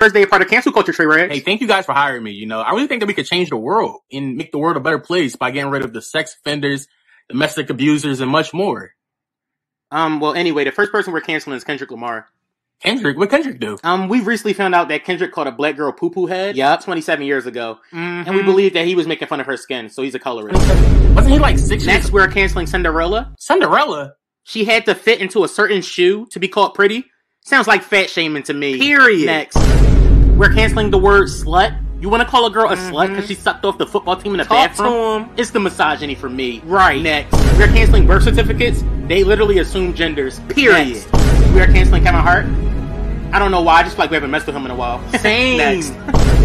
First day part of cancel culture, Trey Reds. Hey, thank you guys for hiring me. You know, I really think that we could change the world and make the world a better place by getting rid of the sex offenders, domestic abusers, and much more. Um, well, anyway, the first person we're canceling is Kendrick Lamar. Kendrick, what Kendrick do? Um, we recently found out that Kendrick called a black girl poo poo head. Yep, 27 years ago. Mm-hmm. And we believe that he was making fun of her skin, so he's a colorist. Wasn't he like six Next, years? we're canceling Cinderella. Cinderella. She had to fit into a certain shoe to be called pretty. Sounds like fat shaming to me. Period. Next, we're canceling the word slut. You want to call a girl a slut because she sucked off the football team in the Mm-hmm. Talk bathroom? It's the misogyny for me. Right. Next, we're canceling birth certificates. They literally assume genders. Period. Next, we are canceling Kevin Hart. I don't know why. I just feel like we haven't messed with him in a while. Same. Next,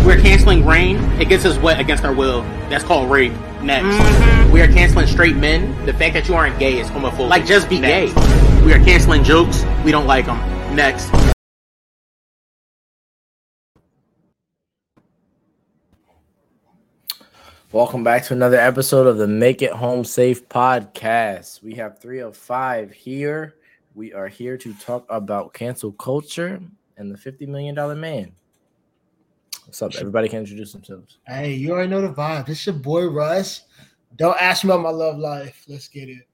we're canceling rain. It gets us wet against our will. That's called rape. Next, Mhm. we are canceling straight men. The fact that you aren't gay is homophobic. Like, just be Next. gay. We are canceling jokes. We don't like them. Next. Welcome back to another episode of the Make It Home Safe podcast. We have three of five here. We are here to talk about cancel culture and the $50 million man. What's up? Everybody can introduce themselves. Hey, you already know the vibe. This is your boy Russ. Don't ask me about my love life. Let's get it.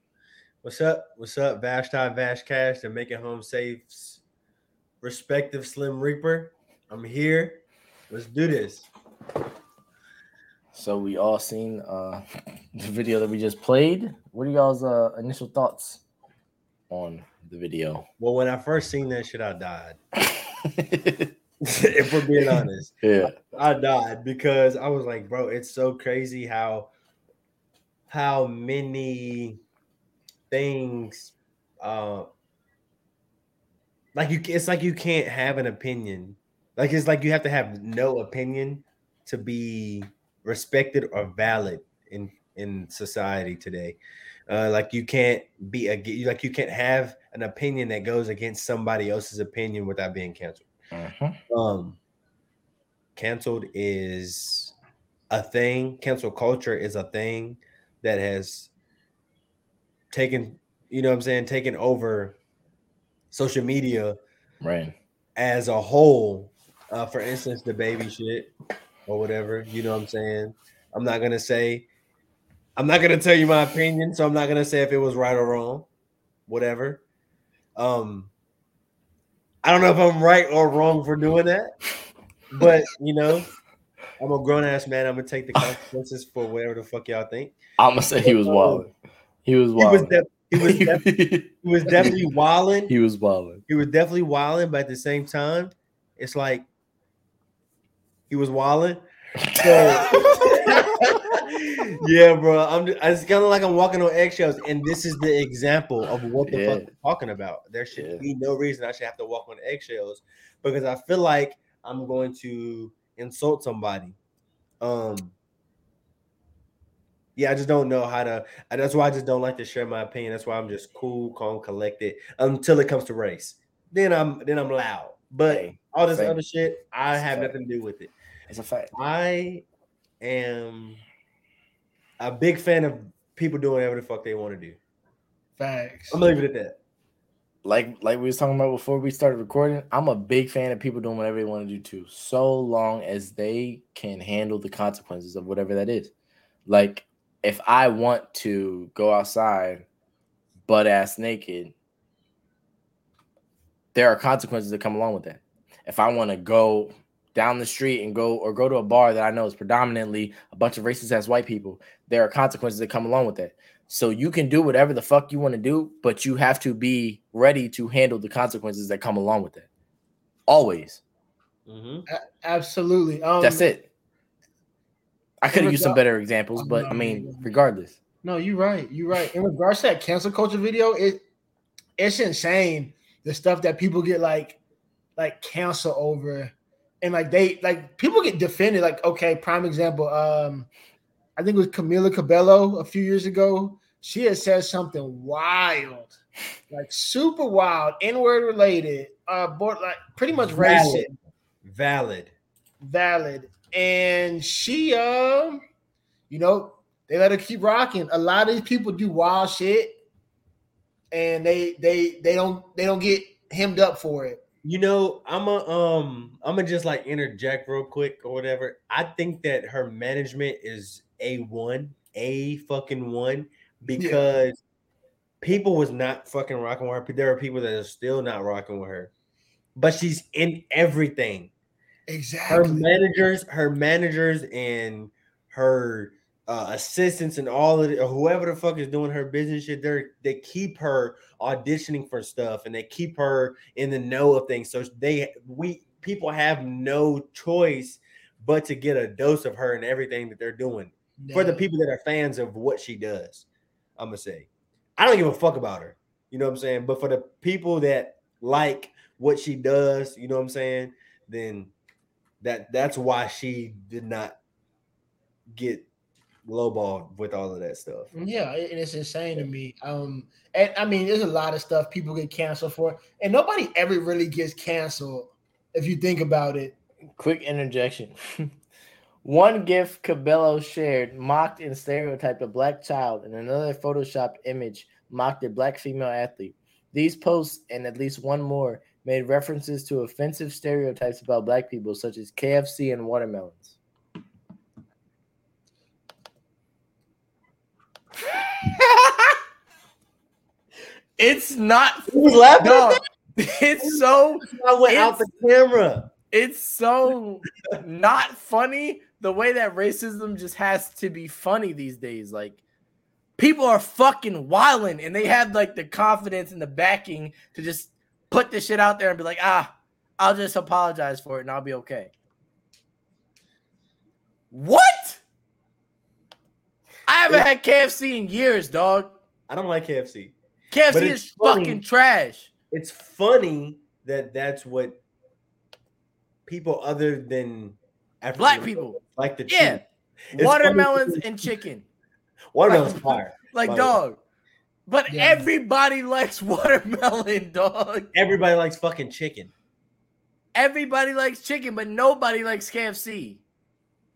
What's up? What's up? Vashti Vash Cash and Make It Home Safe's respective Slim Reaper. I'm here. Let's do this. So we all seen uh, the video that we just played. What are y'all's uh, initial thoughts on the video? Well, when I first seen that shit, I died. if we're being honest, yeah, I died because I was like, bro, it's so crazy how how many things uh like you it's like you can't have an opinion. Like it's like you have to have no opinion to be respected or valid in in society today. Uh, like you can't be a like you can't have an opinion that goes against somebody else's opinion without being canceled. Mhm. Um, canceled is a thing. Cancel culture is a thing that has taken, you know what I'm saying, taken over social media right. as a whole. Uh, for instance, the baby shit or whatever, you know what I'm saying? I'm not gonna say, I'm not gonna tell you my opinion, so I'm not gonna say if it was right or wrong, whatever. Um, I don't know if I'm right or wrong for doing that, but you know, I'm a grown ass man. I'm gonna take the consequences for whatever the fuck y'all think. I'm gonna say he was wild. He was He was, wild. de- he was, def- he was definitely wilding. he was wild. he was definitely wilding, but at the same time, it's like he was wilding. So yeah, bro. I'm just, it's kind of like I'm walking on eggshells, and this is the example of what the Yeah. fuck I'm talking about. There should Yeah. be no reason I should have to walk on eggshells because I feel like I'm going to insult somebody. Um. Yeah, I just don't know how to. That's why I just don't like to share my opinion. That's why I'm just cool, calm, collected until it comes to race. Then I'm then I'm loud. But all this same. other shit, I have fact. nothing to do with it. It's a fact. I am a big fan of people doing whatever the fuck they want to do. Facts. I'm gonna leave it at that. Like like we was talking about before we started recording, I'm a big fan of people doing whatever they want to do too, so long as they can handle the consequences of whatever that is. Like if I want to go outside butt ass naked, there are consequences that come along with that. If I want to go down the street and go or go to a bar that I know is predominantly a bunch of racist ass white people, there are consequences that come along with that. So you can do whatever the fuck you want to do, but you have to be ready to handle the consequences that come along with it. Always. Mm-hmm. A- absolutely. Um, That's it. I could have used some better examples, but I mean, regardless. No, you're right. You're right. In regards to that cancel culture video, it it's insane the stuff that people get like like cancel over, and like they like people get defended. Like okay, prime example. Um, I think it was Camila Cabello a few years ago. She had said something wild, like super wild, N-word related, uh, board, like pretty much racist, Valid. Valid. valid, and she um, you know, they let her keep rocking. A lot of these people do wild shit, and they they they don't they don't get hemmed up for it. You know, I'm a um, I'm gonna just like interject real quick or whatever. I think that her management is a one, a fucking one, because people was not fucking rocking with her. There are people that are still not rocking with her, but she's in everything. Exactly. Her managers, her managers, and her uh, assistants, and all of it, whoever the fuck is doing her business shit, they they keep her auditioning for stuff, and they keep her in the know of things. So they we people have no choice but to get a dose of her and everything that they're doing for the people that are fans of what she does. I'm gonna say, I don't give a fuck about her. You know what I'm saying? But for the people that like what she does, you know what I'm saying? Then that that's why she did not get lowballed with all of that stuff. Yeah, and it's insane to me. Um, and I mean, there's a lot of stuff people get canceled for, and nobody ever really gets canceled if you think about it. Quick interjection. One GIF Cabello shared mocked and stereotyped a black child, and another photoshopped image mocked a black female athlete. These posts and at least one more made references to offensive stereotypes about black people, such as KFC and watermelons. It's not Who's laughing at that? It's so I went out the camera. it's so not funny the way that racism just has to be funny these days like people are fucking wilding and they have like the confidence and the backing to just put this shit out there and be like ah i'll just apologize for it and i'll be okay what i haven't had kfc in years dog I don't like KFC. Kfc But it's is funny. fucking trash It's funny that that's what people other than African black people like to Yeah. cheat. Watermelons and chicken Watermelon's Like- fire. Like by dog. But Yeah. everybody likes watermelon, dog. Everybody likes fucking chicken. Everybody likes chicken, but nobody likes KFC.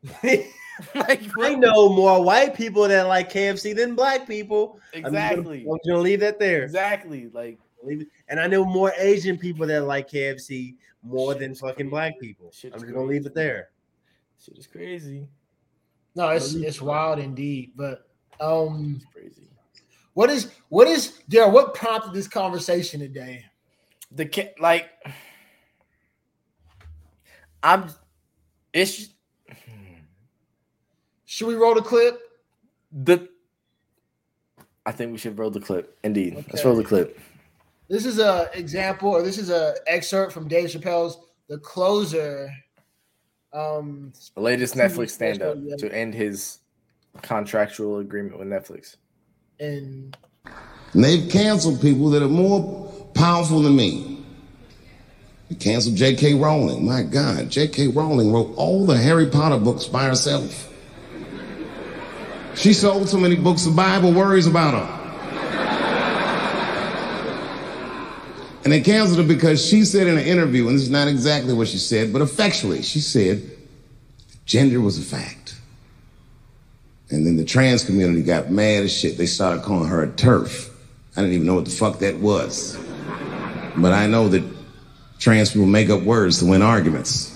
like I know more white people that like KFC than black people. I'm gonna- exactly. I'm just gonna leave that there. Exactly. Like Leave it- And I know more Asian people that like KFC more than fucking black people. Shit's I'm just gonna leave it there. shit is crazy. No, it's it's wild indeed. But um, It's crazy. what is what is Darell? What prompted this conversation today? The ki- like I'm it's Should we roll the clip? the I think we should roll the clip. Indeed. Let's roll the clip. This is a example, or this is a excerpt from Dave Chappelle's "The Closer." Um, The latest Netflix stand up yeah. to end his contractual agreement with Netflix. and And they've canceled people that are more powerful than me. They canceled J.K. Rowling. My God, J.K. Rowling wrote all the Harry Potter books by herself. She sold so many books, the Bible worries about her. And they canceled her because she said in an interview, and this is not exactly what she said, but effectually, she said gender was a fact. And then the trans community got mad as shit. They started calling her a TERF. I didn't even know what the fuck that was. But I know that trans people make up words to win arguments.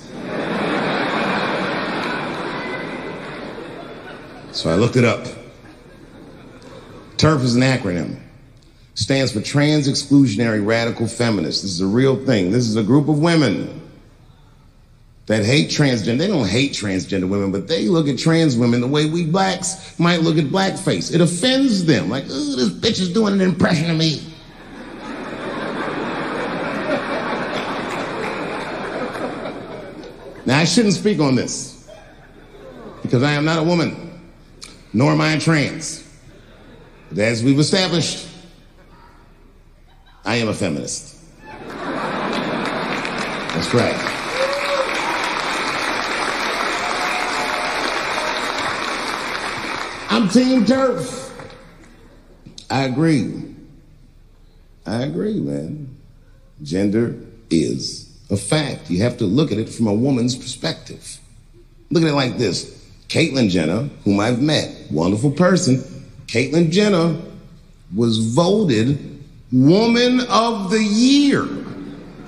So I looked it up. TERF is an acronym. Stands for Trans Exclusionary Radical Feminists. This is a real thing. This is a group of women that hate transgender. They don't hate transgender women, but they look at trans women the way we blacks might look at blackface. It offends them. Like, oh, this bitch is doing an impression of me. Now, I shouldn't speak on this because I am not a woman, nor am I trans. But as we've established, I am a feminist. That's right. I'm Team TERF. I agree. I agree, man. Gender is a fact. You have to look at it from a woman's perspective. Look at it like this Caitlyn Jenner, whom I've met, wonderful person. Caitlyn Jenner was voted Woman of the Year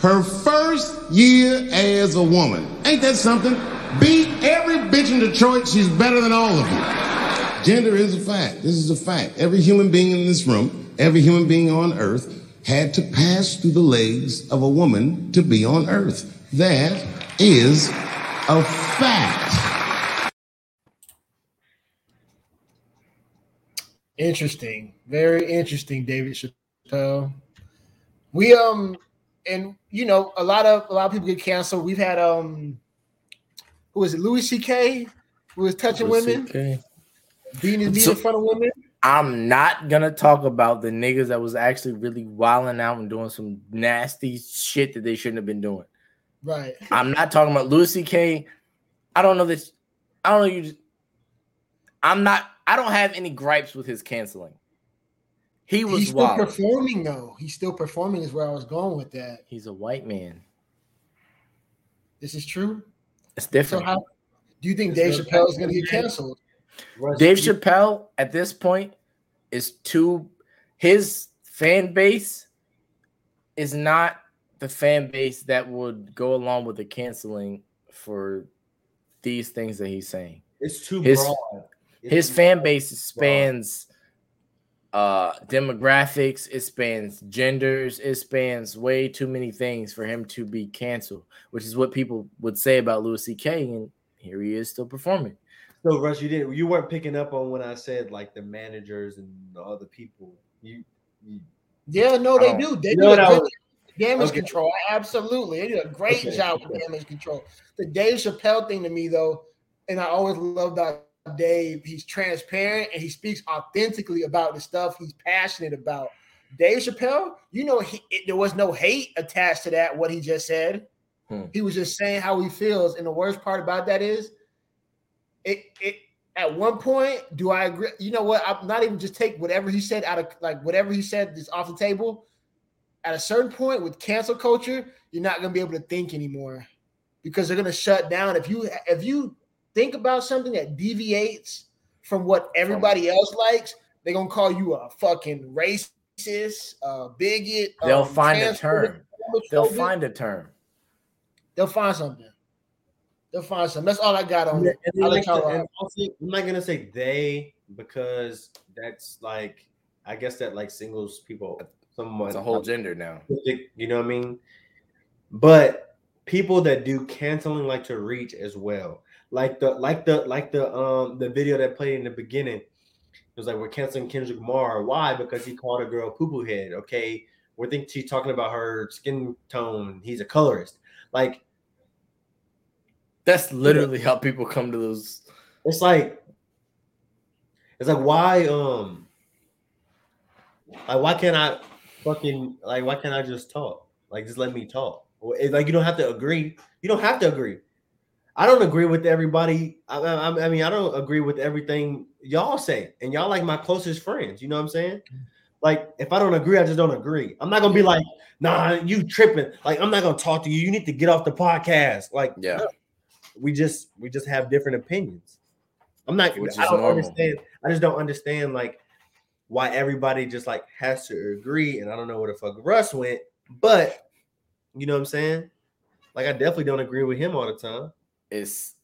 her first year as a woman. Ain't that something? Beat every bitch in Detroit. She's better than all of you. Gender is a fact. This is a fact. Every human being in this room, every human being on earth had to pass through the legs of a woman to be on earth. That is a fact. Interesting. Very interesting, David Chappelle. We um and you know a lot of a lot of people get canceled. We've had um who was it, Louis C.K. who was touching women, Okay. beating his knee So- in front of women. I'm not gonna talk about the niggas that was actually really wilding out and doing some nasty shit that they shouldn't have been doing. Right. I'm not talking about Louis C.K. I don't know this. I don't know you. Just, I'm not. I don't have any gripes with his canceling. He was He's still wild. performing though. He's still performing is where I was going with that. He's a white man. This is true. It's So different. how do you think It's Dave Chappelle is gonna get canceled? Dave Chappelle at this point is too. His fan base is not the fan base that would go along with the canceling for these things that he's saying. It's too his- broad. It's his fan base spans uh demographics it spans genders it spans way too many things for him to be canceled which is what people would say about louis ck and here he is still performing So Russ, you didn't you weren't picking up on when I said like the managers and the other people. You, you Yeah, no, they don't- They You do know a what I good was- damage Okay. control. Absolutely, they do a great Okay, job with damage control. The Dave Chappelle thing to me though, and I always loved that Dave. He's transparent and he speaks authentically about the stuff he's passionate about. Dave Chappelle, you know, he, it, there was no hate attached to that. What he just said, Hmm. he was just saying how he feels. And the worst part about that is, it it at one point, do I agree? You know what? I'm not even just take whatever he said out of like whatever he said is off the table. At a certain point with cancel culture, you're not gonna be able to think anymore because they're gonna shut down. If you if you think about something that deviates from what everybody else likes, they're gonna call you a fucking racist, a bigot. they'll um, find a term they'll find a term they'll find something. They'll find something. That's all I got on Yeah, it. I'll like, let y'all the- and rock. also, I'm not gonna say they because that's like I guess that like singles people somewhat it's a whole gender now you know what I mean? But people that do canceling like to reach as well. Like the like the like the um the video that played in the beginning. It was like we're canceling Kendrick Lamar. Why? Because he called a girl poo poo head. Okay. We think she's talking about her skin tone. He's a colorist. Like that's literally how people come to those it's like it's like why um like why can't I fucking like why can't I just talk? Like just let me talk. It's like you don't have to agree. You don't have to agree. I don't agree with everybody. I, I, I mean, I don't agree with everything y'all say, and y'all like my closest friends. You know what I'm saying? Like, if I don't agree, I just don't agree. I'm not gonna be like, nah, you tripping. Like, I'm not gonna talk to you. You need to get off the podcast. Like, Yeah. no. we just we just have different opinions. I'm not. Which I don't normal. understand. I just don't understand like why everybody just like has to agree. And I don't know where the fuck Russ went, but you know what I'm saying? Like, I definitely don't agree with him all the time. It's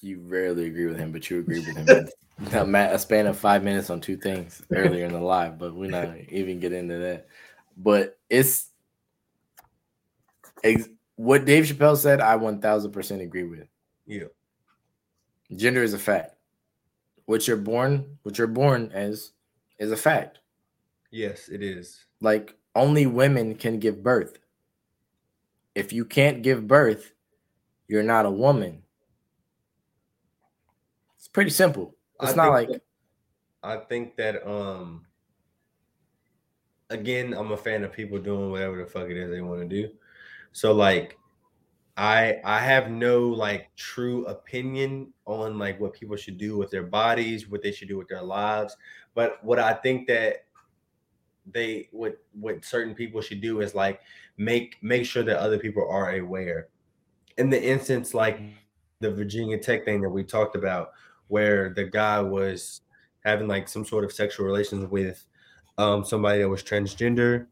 you rarely agree with him, but you agree with him in a a span of five minutes on two things earlier in the live, but we're not even get into that. But it's ex- what Dave Chappelle said. I one thousand percent agree with. Yeah. Gender is a fact. What you're born, what you're born as, is a fact. Yes, it is. Like only women can give birth. If you can't give birth, you're not a woman. It's pretty simple. It's I not like that- I think that um again, I'm a fan of people doing whatever the fuck it is they want to do. So like I I have no like true opinion on like what people should do with their bodies, what they should do with their lives. But what I think that they what what certain people should do is like make make sure that other people are aware. In the instance like the Virginia Tech thing that we talked about, where the guy was having like some sort of sexual relations with um somebody that was transgender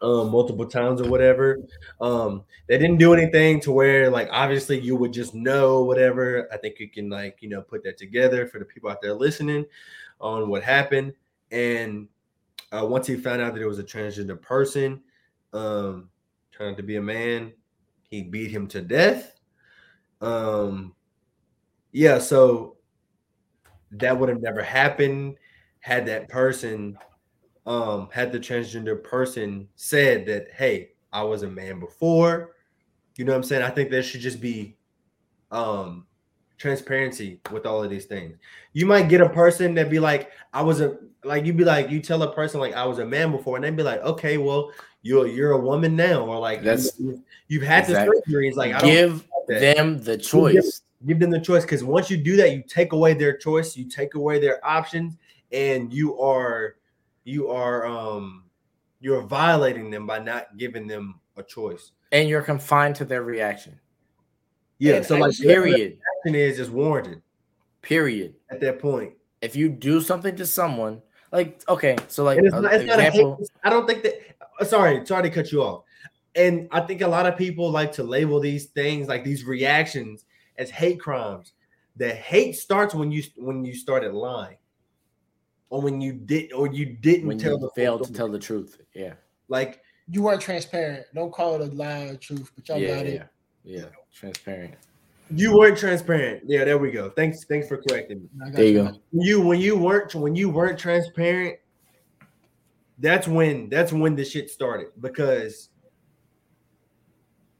um, multiple times or whatever. Um, they didn't do anything to where like obviously you would just know whatever. I think you can like you know put that together for the people out there listening on what happened. And uh, once he found out that it was a transgender person, um, trying to be a man, he beat him to death. Um, yeah, so that would have never happened had that person um had the transgender person said that hey i was a man before you know what i'm saying i think there should just be um transparency with all of these things you might get a person that be like i was a like you'd be like you tell a person like i was a man before and they'd be like okay well you're you're a woman now or like That's- you, you've had exactly. the surgeries like i don't Give them the choice. give them the choice because once you do that you take away their choice you take away their options and you are you are um you're violating them by not giving them a choice And you're confined to their reaction. Yeah And so like Period. action is is warranted Period. at that point If you do something to someone, like okay, so like it's not, it's not a example, hate, i don't think that uh, sorry sorry to cut you off and i think a lot of people like to label these things like these reactions as hate crimes the hate starts when you when you started lying or when you did or you didn't when tell you the full fail to tell the truth. Yeah. like You weren't transparent. Don't call it a lie or truth, but y'all Yeah, got yeah, it. yeah. Transparent. You weren't transparent. Yeah, there we go. Thanks, thanks for correcting me. There you go. When you when you weren't when you weren't transparent, that's when that's when the shit started. Because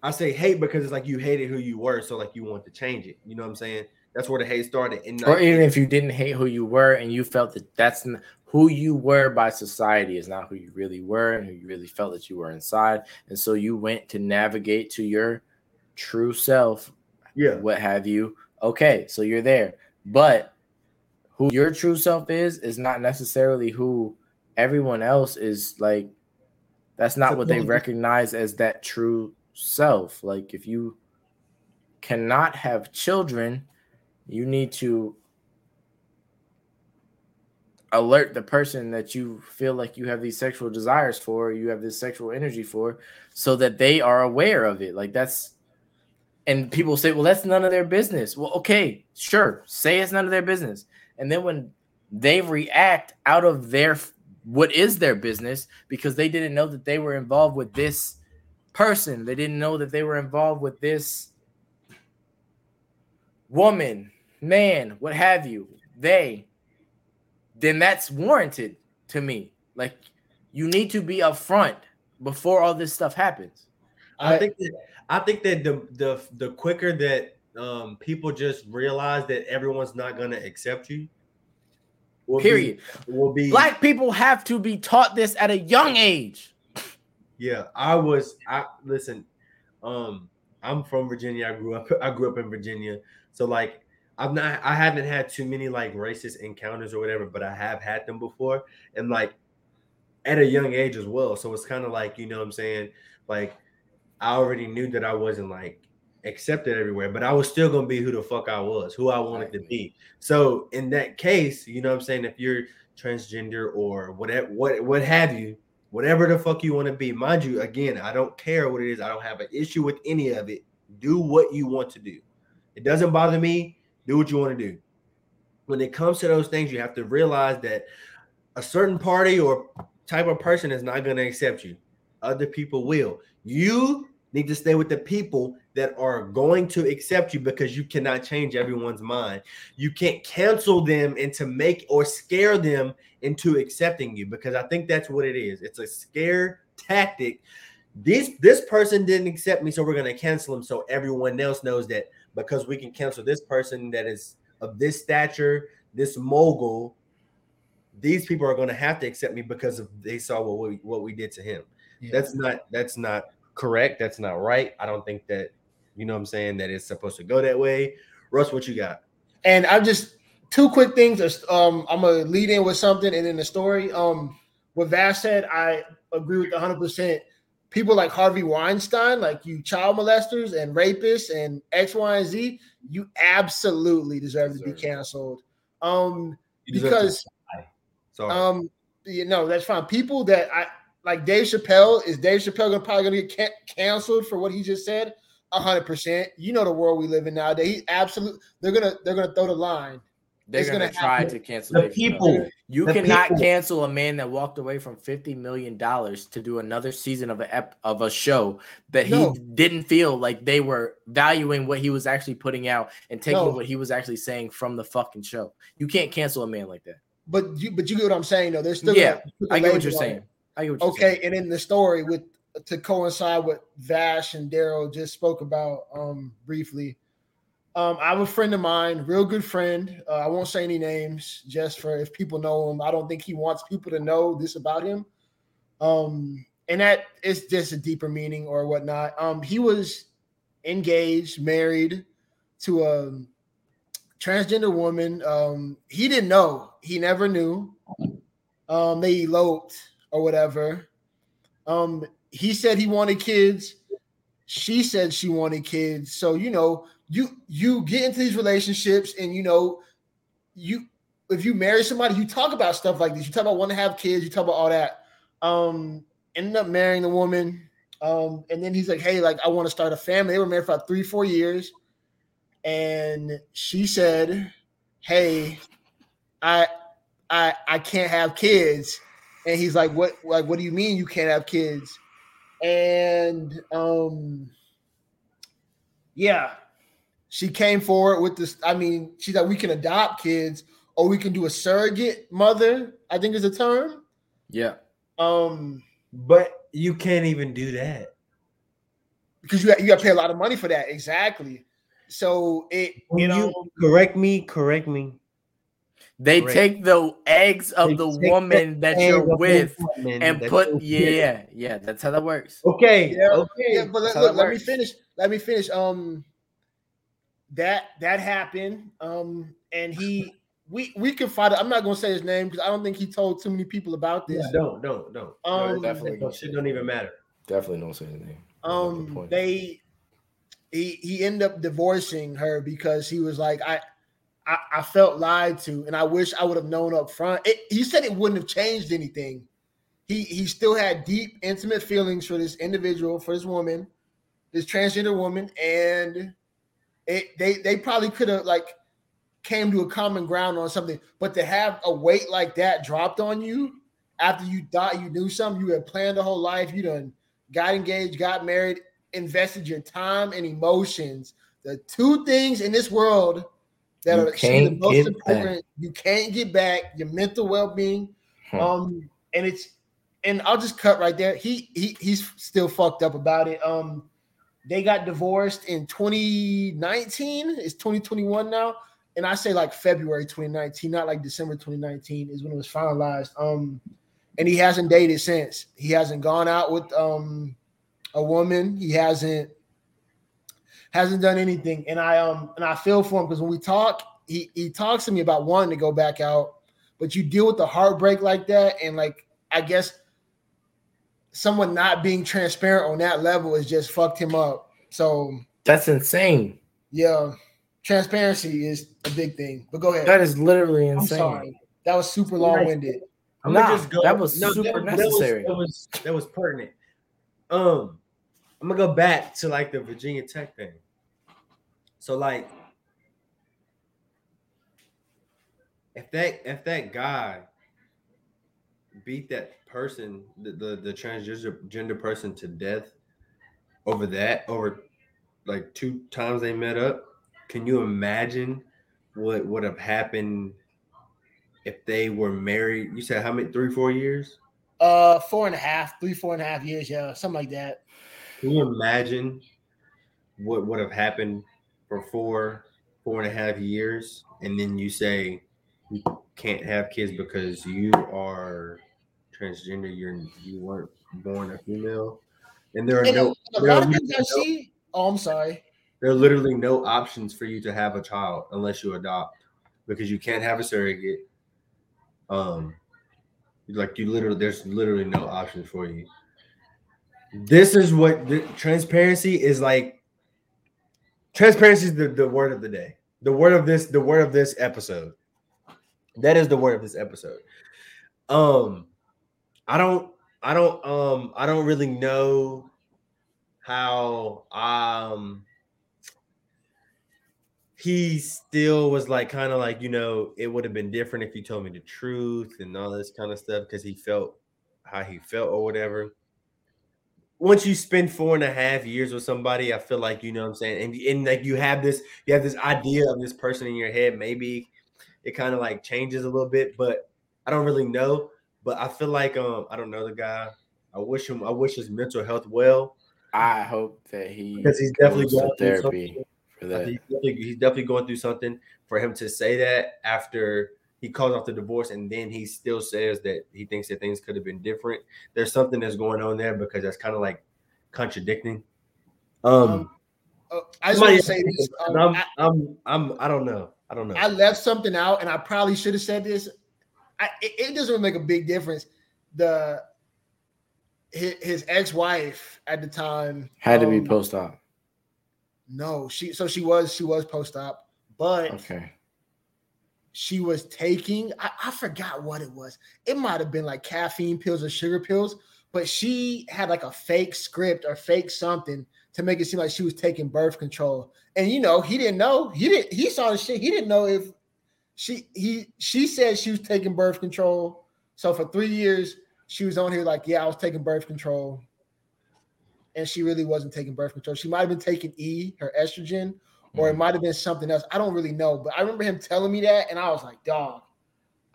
I say hate because it's like you hated who you were, so like you want to change it. You know what I'm saying? That's where the hate started. And Or even if you didn't hate who you were and you felt that that's n- who you were by society is not who you really were and who you really felt that you were inside. And so you went to navigate to your true self, yeah, what have you. Okay, so you're there. But who your true self is, is not necessarily who everyone else is like. That's not what they recognize as that true self. Like, if you cannot have children, you need to alert the person that you feel like you have these sexual desires for, you have this sexual energy for, so that they are aware of it. Like that's and people say, well, that's none of their business. Well, okay, sure, say it's none of their business. And then when they react out of their what is their business because they didn't know that they were involved with this person, they didn't know that they were involved with this woman, man, what have you, they, then that's warranted to me. Like you need to be upfront before all this stuff happens. I, I- think that I think that the the the quicker that um people just realize that everyone's not gonna accept you. Will Period. Be, will be Black people have to be taught this at a young age. Yeah, I was. I listen. Um, I'm from Virginia. I grew up. I grew up in Virginia. So like, I'm not. I haven't had too many like racist encounters or whatever, but I have had them before, and like at a young age as well. So it's kind of like you know what I'm saying. Like, I already knew that I wasn't like accepted everywhere, but I was still gonna be who the fuck I was, who I wanted to be. So in that case, you know what I'm saying. If you're transgender or whatever, what what have you, whatever the fuck you want to be. Mind you, again, I don't care what it is. I don't have an issue with any of it. Do what you want to do. It doesn't bother me. Do what you want to do. When it comes to those things, you have to realize that a certain party or type of person is not going to accept you. Other people will. You need to stay with the people that are going to accept you because you cannot change everyone's mind. You can't cancel them into make or scare them into accepting you because I think that's what it is. It's a scare tactic. This this person didn't accept me, so we're gonna cancel him so everyone else knows that because we can cancel this person that is of this stature, this mogul, these people are gonna have to accept me because of they saw what we what we did to him. Yeah. That's not that's not correct. That's not right. I don't think that you know what I'm saying that it's supposed to go that way. Russ, what you got? And I'm just two quick things. Um, I'm gonna lead in with something and then the story. Um, what Vash said, I agree with 100. percent People like Harvey Weinstein, like you child molesters and rapists and X, Y, and Z, you absolutely deserve to be canceled. Um, deserve because um, you know that's fine. People that I like Dave Chappelle is Dave Chappelle gonna probably gonna get can- canceled for what he just said? hundred percent. You know the world we live in nowadays. He absolutely they're gonna they're gonna throw the line. They're It's gonna, gonna try to cancel The Dave Chappelle. people, You the cannot people- cancel a man that walked away from fifty million dollars to do another season of a ep- of a show that No. he didn't feel like they were valuing what he was actually putting out and taking No. what he was actually saying from the fucking show. You can't cancel a man like that. But you but you get what I'm saying though. They're still Yeah, gonna I get what you're saying. it. I get what Okay, and in the story with to coincide with Vash and Darell just spoke about um briefly. Um, I have a friend of mine, real good friend. Uh, I won't say any names, just for if people know him. I don't think he wants people to know this about him. Um, and that is just a deeper meaning or whatnot. Um, he was engaged, married to a transgender woman. Um, he didn't know. He never knew. Um, they eloped or whatever. Um, he said he wanted kids. She said she wanted kids. So you know, you you get into these relationships, and you know, you if you marry somebody, you talk about stuff like this. You talk about want to have kids. You talk about all that. Um, ended up marrying the woman. Um, and then he's like, "Hey, like I want to start a family." They were married for about three, four years, and she said, "Hey, I, I, I can't have kids." And he's like, "What? Like, what do you mean you can't have kids?" And um, yeah, she came forward with this. I mean, she's like, "We can adopt kids, or we can do a surrogate mother." I think is a term. Yeah. Um, but you can't even do that. because you got, you got to pay a lot of money for that. Exactly. So it you When know correct me, correct me. They Correct. take the eggs of They the take the woman that you're with and put yeah, yeah, yeah. That's how that works. Okay, Yeah, okay. yeah, but let, look, let me finish. Let me finish. Um, that that happened. Um, and he we we can find. it. I'm not gonna say his name because I don't think he told too many people about this. Yeah, don't, don't, don't. Um, no, definitely that shit don't even matter. Definitely don't say his name. um they he he ended up divorcing her because he was like I, I i felt lied to and i wish i would have known up front it, he said it wouldn't have changed anything he he still had deep intimate feelings for this individual for this woman this transgender woman and it they they probably could have like came to a common ground on something but to have a weight like that dropped on you after you thought you knew something you had planned the whole life you done got engaged, got married, invested your time and emotions. The two things in this world that You are the can't most get important. You can't get back your mental well-being. Hmm. Um, and it's and I'll just cut right there. He he he's still fucked up about it. Um, they got divorced in 2019. It's 2021 now. And I say like February 2019, not like December 2019 is when it was finalized. Um, and he hasn't dated since. He hasn't gone out with um a woman. He hasn't hasn't done anything. And I um and I feel for him because when we talk, he he talks to me about wanting to go back out, but you deal with the heartbreak like that, and like I guess someone not being transparent on that level has just fucked him up. So That's insane. yeah, transparency is a big thing. But go ahead. That is literally I'm insane. sorry. That was super long winded. I'm Nah, gonna just go. that was No, super that, necessary. That was, that was that was pertinent. Um, I'm gonna go back to like the Virginia Tech thing. So like, if that if that guy beat that person, the the, the transgender gender person to death over that, over like two times they met up, can you imagine what would have happened if they were married? You said how many? Three, four years? Uh, four and a half, three, four and a half years, yeah, something like that. Can you imagine what would have happened for four, four and a half years, and then you say you can't have kids because you are transgender, you're you weren't born a female, and there are And no, a there lot are of things no- see. Oh, I'm sorry. there are literally no options for you to have a child unless you adopt because you can't have a surrogate. Um, like you literally, there's literally no options for you. This is what the, transparency is like. Transparency is the, the word of the day. The word of this, the word of this episode. That is the word of this episode. Um, I don't, I don't um I don't really know how um he still was like kind of like you know it would have been different if he told me the truth and all this kind of stuff because he felt how he felt or whatever once you spend four and a half years with somebody i feel like you know what i'm saying? And, and like you have this you have this idea of this person in your head. Maybe it kind of like changes a little bit but i don't really know. But i feel like um i don't know the guy. I wish him i wish his mental health well. I hope that he because he's definitely going through therapy something. for that. He's definitely, he's definitely going through something for him to say that after he calls off the divorce and then he still says that he thinks that things could have been different. There's something that's going on there because that's kind of like contradicting. Um, Um, Uh, I just want to say this. Um, I'm, I, I'm, I'm, I don't know. I don't know. I left something out, and I probably should have said this. I, it, it doesn't really make a big difference. The his, his ex-wife at the time Had to be um, post op. No, she so she was she was post-op, but Okay. She was taking I, I forgot what it was. It might have been like caffeine pills or sugar pills, but she had like a fake script or fake something to make it seem like she was taking birth control. And you know, he didn't know. He didn't he saw the shit. He didn't know if she he she said she was taking birth control. So for 3 years she was on here like, "Yeah, I was taking birth control." And she really wasn't taking birth control. She might have been taking E, her estrogen, or it mm. might have been something else. I don't really know, but I remember him telling me that, and I was like, dog.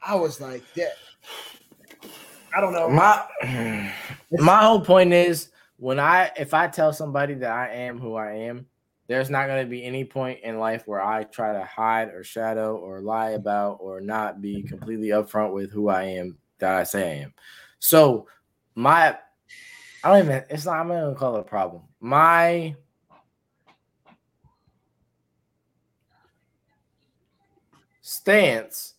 I was like, that. I don't know. My my whole point is when I if I tell somebody that I am who I am, there's not going to be any point in life where I try to hide or shadow or lie about or not be completely upfront with who I am that I say I am. So my I don't even it's not I'm not gonna call it a problem. My stance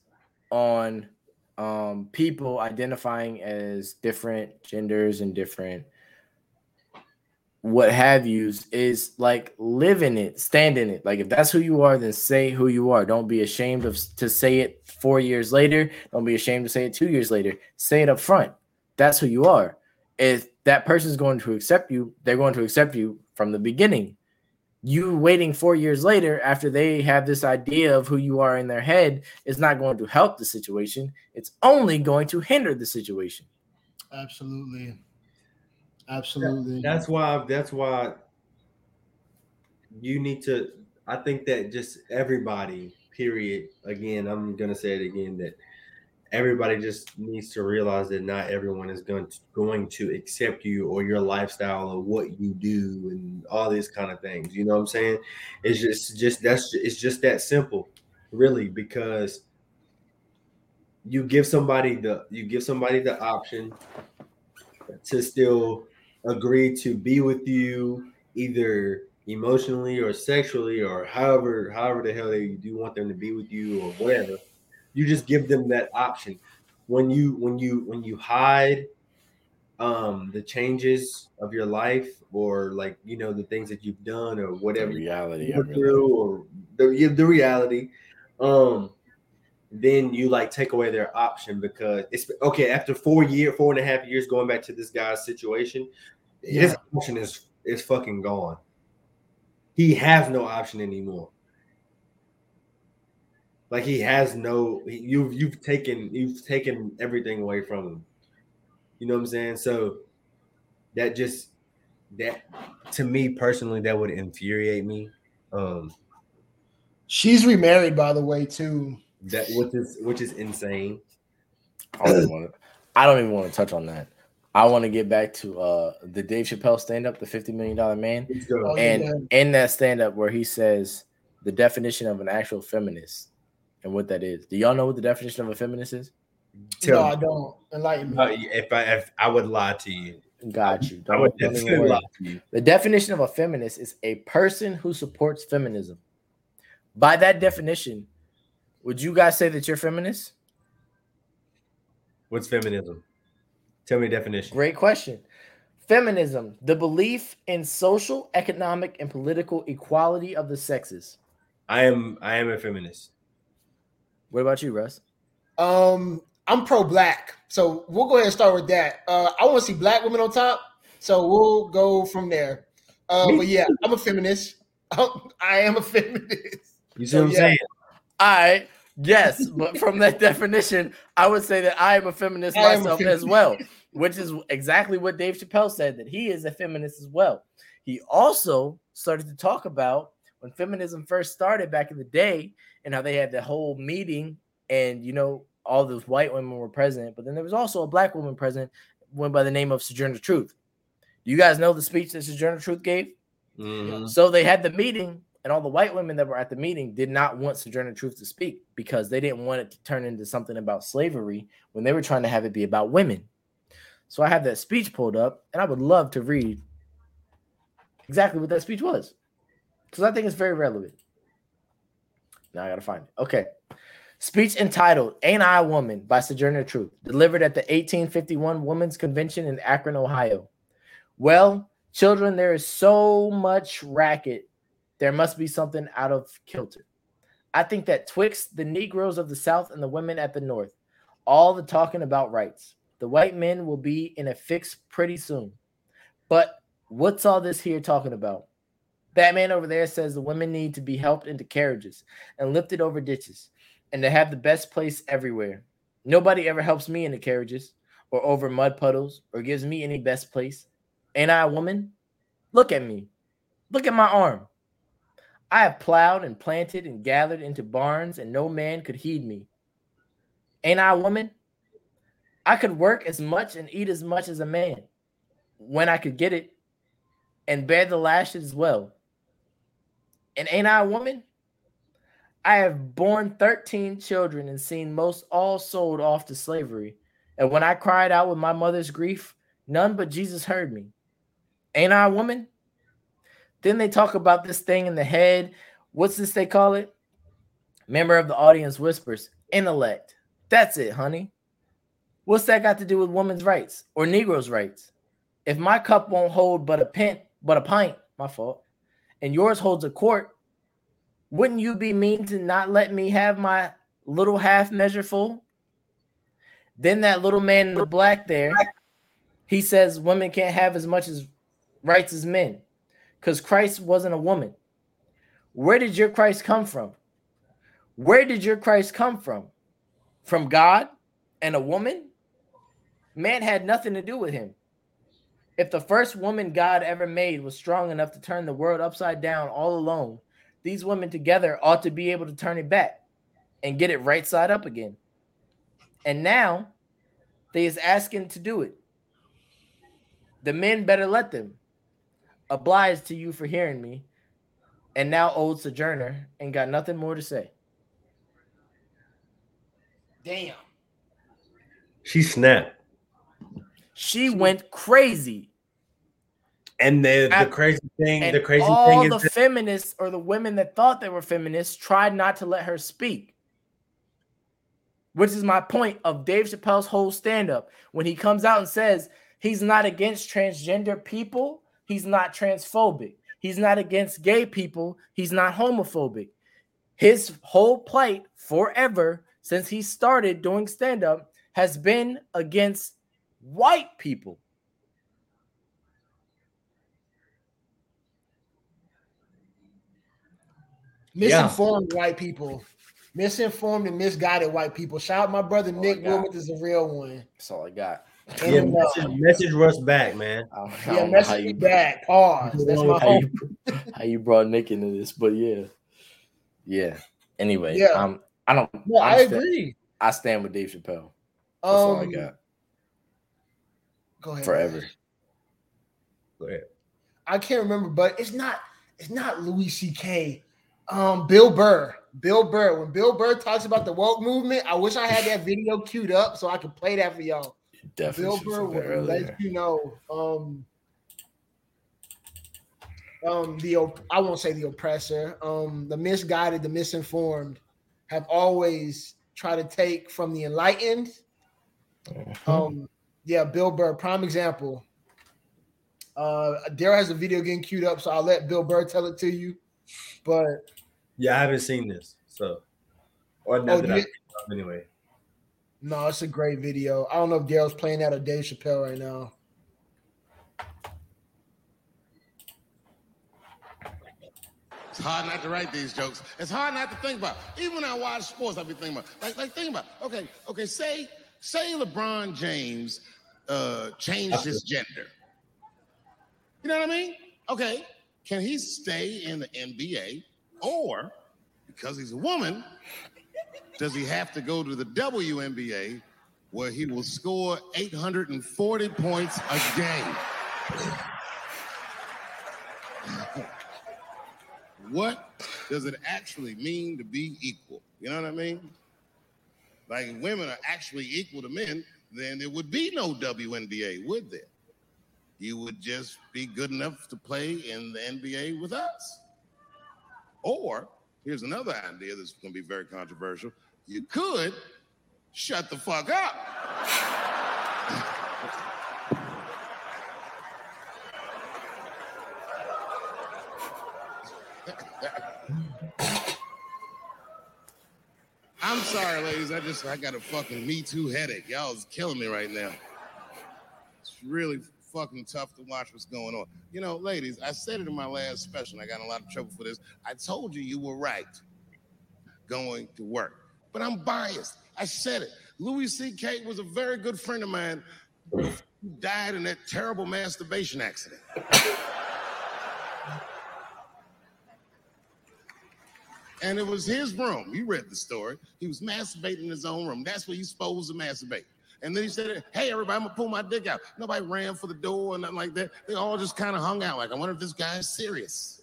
on um people identifying as different genders and different what have yous is like live in it, stand in it. Like if that's who you are, then say who you are. Don't be ashamed of to say it four years later. Don't be ashamed to say it two years later. Say it up front. That's who you are. If that person's going to accept you, they're going to accept you from the beginning. You waiting four years later after they have this idea of who you are in their head is not going to help the situation. It's only going to hinder the situation. Absolutely. Absolutely. That's why. That's why you need to. I think that just everybody. Period. Again, I'm gonna say it again that everybody just needs to realize that not everyone is going to, going to accept you or your lifestyle or what you do and all these kind of things. You know what I'm saying? It's just just that's it's just that simple, really, because you give somebody the you give somebody the option to still agree to be with you either emotionally or sexually or however however the hell they do want them to be with you or whatever you just give them that option. When you when you when you hide um the changes of your life or like you know the things that you've done or The whatever reality go of it. through or the, yeah, the reality um then you like take away their option because it's okay after four year four and a half years going back to this guy's situation his option is is fucking gone. He has no option anymore like he has no you've you've taken you've taken everything away from him you know what i'm saying so that just that to me personally that would infuriate me um She's remarried, by the way, too. that which is which is insane I don't, even wanna, I don't even want to touch on that. I want to get back to uh the Dave Chappelle stand up, the $50 million man. Let's go. Oh, And yeah. in that stand up where he says the definition of an actual feminist and what that is. Do y'all know what the definition of a feminist is? Tell no, me. I don't. Enlighten me. Uh, if I if I would lie to you, Got you. I would Don't, don't even definitely lie to you. The definition of a feminist is a person who supports feminism. By that definition, would you guys say that you're feminist? What's feminism? Tell me the definition. Great question. Feminism, the belief in social, economic, and political equality of the sexes. I am I am a feminist. What about you, Russ? Um, I'm pro black, so we'll go ahead and start with that. Uh, I want to see black women on top, so we'll go from there. Uh, but yeah, I'm a feminist. I am a feminist. You see So, what I'm yeah. saying? I yes, but from that definition, I would say that I am a feminist am a myself as well, which is exactly what Dave Chappelle said that he is a feminist as well. He also started to talk about when feminism first started back in the day and how they had the whole meeting and you know all those white women were present, but then there was also a black woman present, went by the name of Sojourner Truth. Do you guys know the speech that Sojourner Truth gave? Mhm. So they had the meeting, and all the white women that were at the meeting did not want Sojourner Truth to speak because they didn't want it to turn into something about slavery when they were trying to have it be about women. So I have that speech pulled up, and I would love to read exactly what that speech was because I think it's very relevant. Now I gotta find it. Okay. Speech entitled Ain't I a Woman by Sojourner Truth, delivered at the 1851 Women's Convention in Akron, Ohio. Well, children, there is so much racket. There must be something out of kilter. I think that twixt the Negroes of the South and the women at the North, all the talking about rights, the white men will be in a fix pretty soon. But what's all this here talking about? That man over there says the women need to be helped into carriages and lifted over ditches and to have the best place everywhere. Nobody ever helps me in the carriages or over mud puddles or gives me any best place. Ain't I a woman? Look at me. Look at my arm. I have plowed and planted and gathered into barns, and no man could heed me. Ain't I a woman? I could work as much and eat as much as a man when I could get it, and bear the lashes as well. And ain't I a woman? I have borne 13 children and seen most all sold off to slavery. And when I cried out with my mother's grief, none but Jesus heard me. Ain't I a woman? Then they talk about this thing in the head. What's this they call it? Member of the audience whispers, intellect. That's it, honey. What's that got to do with women's rights or Negroes' rights? If my cup won't hold but a pint, but a pint, my fault, and yours holds a quart, wouldn't you be mean to not let me have my little half measure full? Then that little man in the black there, he says women can't have as much as rights as men because Christ wasn't a woman. Where did your Christ come from? Where did your Christ come from? From God and a woman? Man had nothing to do with him. If the first woman God ever made was strong enough to turn the world upside down all alone, these women together ought to be able to turn it back and get it right side up again. And now they is asking to do it. The men better let them. Obliged to you for hearing me. And now old sojourner ain't got nothing more to say. Damn. She snapped. She went crazy. And the, the crazy thing, And the crazy all thing the is that- feminists or the women that thought they were feminists tried not to let her speak. Which is my point of Dave Chappelle's whole stand up. When he comes out and says he's not against transgender people, he's not transphobic. He's not against gay people, he's not homophobic. His whole plight forever since he started doing stand up has been against white people. Misinformed white people. Misinformed and misguided white people. Shout out my brother Nick my God. Wilmot is a real one. That's all I got. yeah, And, uh, message, message Russ back, man. I don't- I yeah, don't know how message me you- back. Pause. That's my how home. you, how you brought Nick into this, but yeah, yeah. Anyway, Yeah. um, I don't. No, I'm I sta- agree. I stand with Dave Chappelle. That's all I Um, got Go ahead. forever. Go ahead. I can't remember, but it's not. It's not Louis C.K. Um, Bill Burr. Bill Burr. When Bill Burr talks about the woke movement, I wish I had that video queued up so I could play that for y'all. Definitely Bill Burr have will let you know. Um, um, the op- I won't say the oppressor. Um, the misguided, the misinformed, have always tried to take from the enlightened. Mhm. Um, yeah, Bill Burr, prime example. Uh, Darell has a video getting queued up, so I'll let Bill Burr tell it to you. But Yeah, I haven't seen this, so or not Oh, that you I anyway. No, it's a great video. I don't know if Darell's playing that or Dave Chappelle right now. It's hard not to write these jokes. It's hard not to think about. Even when I watch sports, I be thinking about. Like, like think about. Okay, okay. Say, say LeBron James uh, changed his gender. You know what I mean? Okay, can he stay in the NBA, or because he's a woman, does he have to go to the WNBA, where he will score 840 points a game? what does it actually mean to be equal? You know what I mean? Like women are actually equal to men, then there would be no WNBA, would there? You would just be good enough to play in the NBA with us. Or here's another idea that's going to be very controversial. You could shut the fuck up. I'm sorry, ladies. I just I got a fucking Me Too headache. Y'all is killing me right now. It's really fucking tough to watch what's going on. You know, ladies, I said it in my last special. I got a lot of trouble for this. I told you you were right going to work, but I'm biased. I said it. Louis C.K. was a very good friend of mine who died in that terrible masturbation accident. And it was his room. You read the story. He was masturbating in his own room. That's where you're supposed to masturbate. And then he said, Hey, everybody, I'm gonna pull my dick out. Nobody ran for the door and nothing like that. They all just kind of hung out. Like, I wonder if this guy is serious.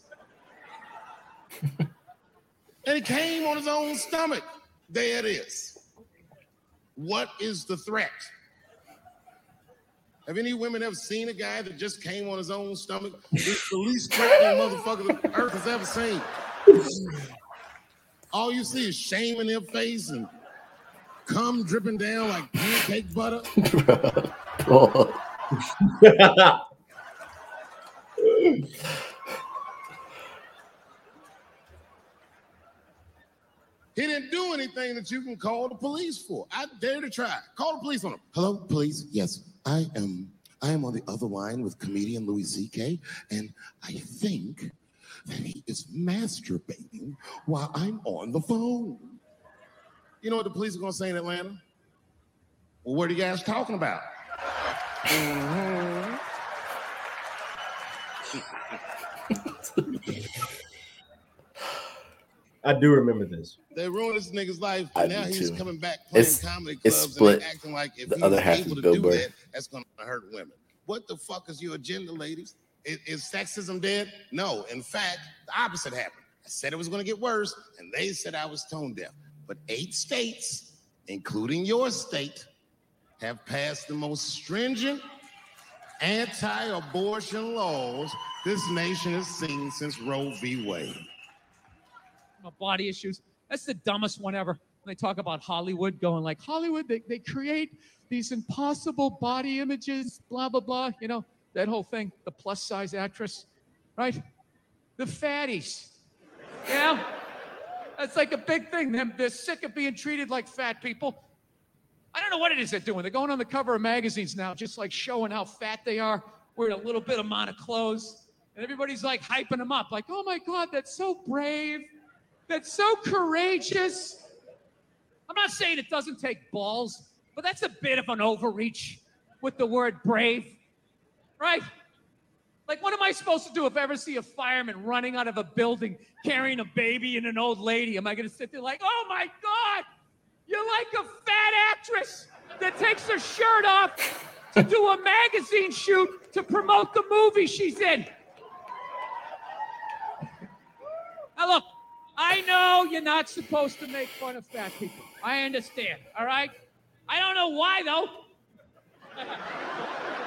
and he came on his own stomach. There it is. What is the threat? Have any women ever seen a guy that just came on his own stomach? It's the least threatening motherfucker the earth has ever seen. All you see is shame in their face and cum dripping down like pancake butter. He didn't do anything that you can call the police for. I dare to try. Call the police on him. Hello, police. Yes, I am. I am on the other line with comedian Louis C.K. and I think that he is masturbating while I'm on the phone. You know what the police are going to say in Atlanta? Well, what are you guys talking about? Mhm. I do remember this. They ruined this nigga's life. I And now he's too. coming back playing It's- comedy clubs and split. they acting like if The he's other half able is to Bill do Burr. that, that's going to hurt women. What the fuck is your agenda, ladies? Is, is sexism dead? No. In fact, the opposite happened. I said it was going to get worse, and they said I was tone deaf. But eight states, including your state, have passed the most stringent anti-abortion laws this nation has seen since Roe v. Wade. body issues. That's the dumbest one ever. When they talk about Hollywood going like Hollywood, they, they create these impossible body images, blah, blah, blah. You know, that whole thing, the plus size actress, right? The fatties. Yeah. That's like a big thing. They're sick of being treated like fat people. I don't know what it is they're doing. They're going on the cover of magazines now, just like showing how fat they are, wearing a little bit amount of clothes. And everybody's like hyping them up, like, oh my God, that's so brave. That's so courageous. I'm not saying it doesn't take balls, but that's a bit of an overreach with the word brave, right? Like, what am I supposed to do if I ever see a fireman running out of a building carrying a baby and an old lady? Am I going to sit there like, oh my God, you're like a fat actress that takes her shirt off to do a magazine shoot to promote the movie she's in? Now, look, I know you're not supposed to make fun of fat people. I understand, all right? I don't know why, though.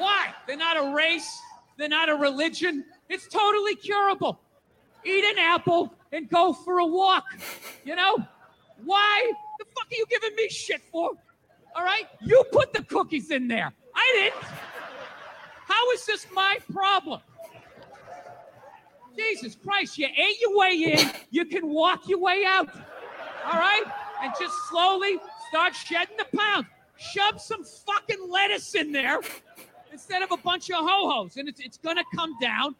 why? They're not a race, they're not a religion. It's totally curable. Eat an apple and go for a walk. You know? Why the fuck are you giving me shit for? All right? You put the cookies in there. I didn't. How is this my problem? Jesus Christ, you ate your way in, you can walk your way out. All right? And just slowly Start shedding the pounds. Shove some fucking lettuce in there instead of a bunch of ho-hos, and it's, it's gonna come down.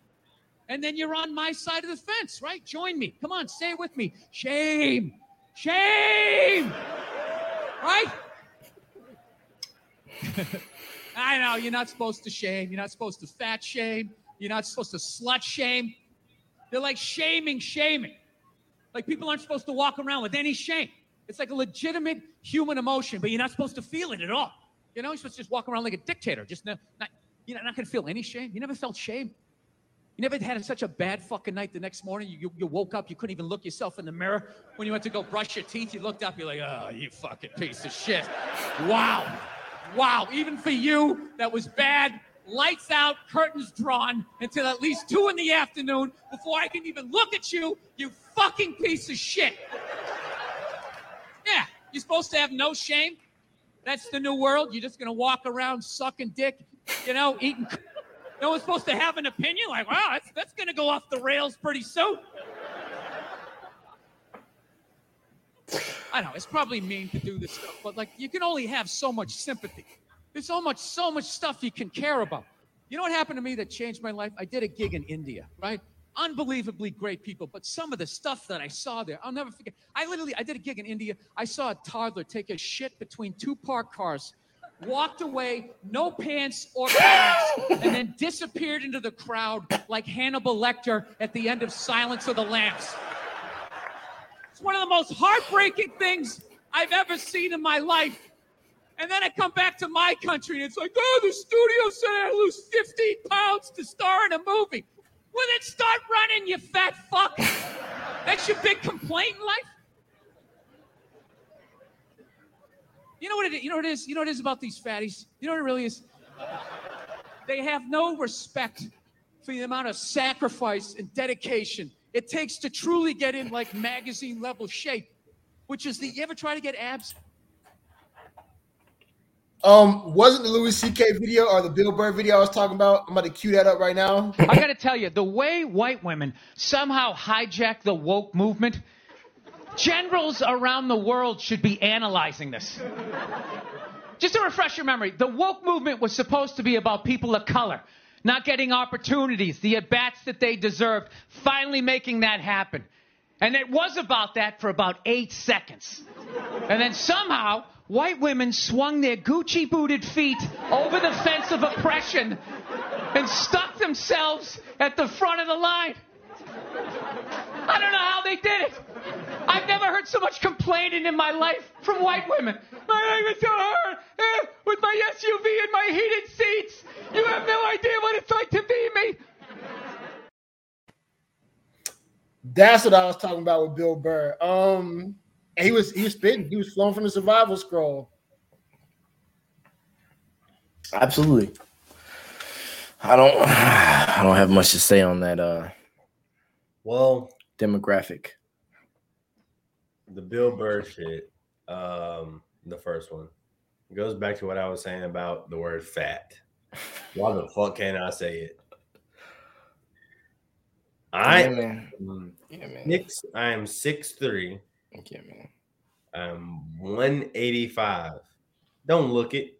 And then you're on my side of the fence, right? Join me. Come on, stay with me. Shame. Shame. Right? I know you're not supposed to shame. You're not supposed to fat shame. You're not supposed to slut shame. They're like shaming, shaming. Like people aren't supposed to walk around with any shame. It's like a legitimate human emotion, but you're not supposed to feel it at all. You know, you're supposed to just walk around like a dictator, just not, not you're not going to feel any shame. You never felt shame. You never had such a bad fucking night the next morning. You, you, you woke up, you couldn't even look yourself in the mirror. When you went to go brush your teeth, you looked up, you're like, oh, you fucking piece of shit. Wow. Wow. Even for you, that was bad. Lights out, curtains drawn until at least two in the afternoon before I can even look at you, you fucking piece of shit. Yeah, you're supposed to have no shame. That's the new world. You're just gonna walk around sucking dick, you know, eating. No one's supposed to have an opinion. Like, wow, that's, that's gonna go off the rails pretty soon. I know it's probably mean to do this stuff, but like you can only have so much sympathy. There's so much, so much stuff you can care about. You know what happened to me that changed my life? I did a gig in India, right? Unbelievably great people, but some of the stuff that I saw there, I'll never forget. I literally, I did a gig in India. I saw a toddler take a shit between two parked cars, walked away, no pants or pants, and then disappeared into the crowd like Hannibal Lecter at the end of Silence of the Lambs. It's one of the most heartbreaking things I've ever seen in my life. And then I come back to my country and it's like, oh, the studio said I lose 15 pounds to star in a movie. Well, then start running, you fat fuck. That's your big complaint in life. You know what it is? You know what it is? You know what it is about these fatties? You know what it really is? They have no respect for the amount of sacrifice and dedication it takes to truly get in like magazine level shape, which is the you ever try to get abs? Um, wasn't the Louis C.K. video or the Bill Burr video I was talking about? I'm about to cue that up right now. I got to tell you, the way white women somehow hijack the woke movement, generals around the world should be analyzing this. Just to refresh your memory, the woke movement was supposed to be about people of color, not getting opportunities, the at bats that they deserved, finally making that happen. And it was about that for about eight seconds. And then somehow, white women swung their Gucci booted feet over the fence of oppression and stuck themselves at the front of the line. I don't know how they did it. I've never heard so much complaining in my life from white women. My life is so hard eh, with my SUV and my heated seats. You have no idea what it's like to be me. That's what I was talking about with Bill Burr. Um, he was he was spitting. He was flowing from the survival scroll. Absolutely. I don't I don't have much to say on that uh Well, demographic. the Bill Burr shit, um, the first one, goes back to what I was saying about the word fat. Why the fuck can't I say it? I yeah, man. Yeah, man. six. I am six three. Yeah, man. I'm 185. Don't look it.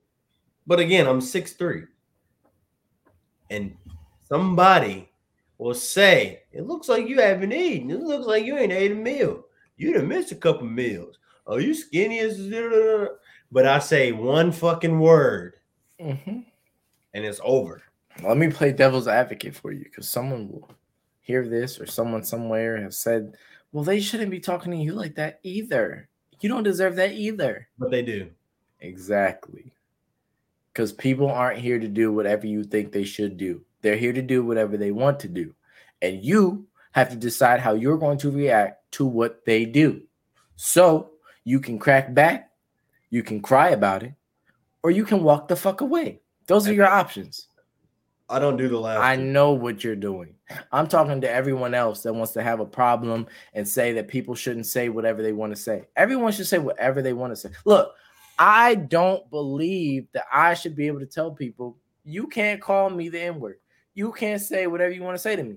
But again, I'm six three. And somebody will say, It looks like you haven't eaten. It looks like you ain't ate a meal. You done missed a couple meals. Are you skinny as but I say one fucking word Mm-hmm. and it's over. Let me play devil's advocate for you because someone will hear this or someone somewhere have said, well, they shouldn't be talking to you like that either. You don't deserve that either. But they do. Exactly. Because people aren't here to do whatever you think they should do, they're here to do whatever they want to do. And you have to decide how you're going to react to what they do. So you can crack back, you can cry about it, or you can walk the fuck away. Those are your options. I don't do the last. I know what you're doing. I'm talking to everyone else that wants to have a problem and say that people shouldn't say whatever they want to say. Everyone should say whatever they want to say. Look, I don't believe that I should be able to tell people, you can't call me the N word. You can't say whatever you want to say to me.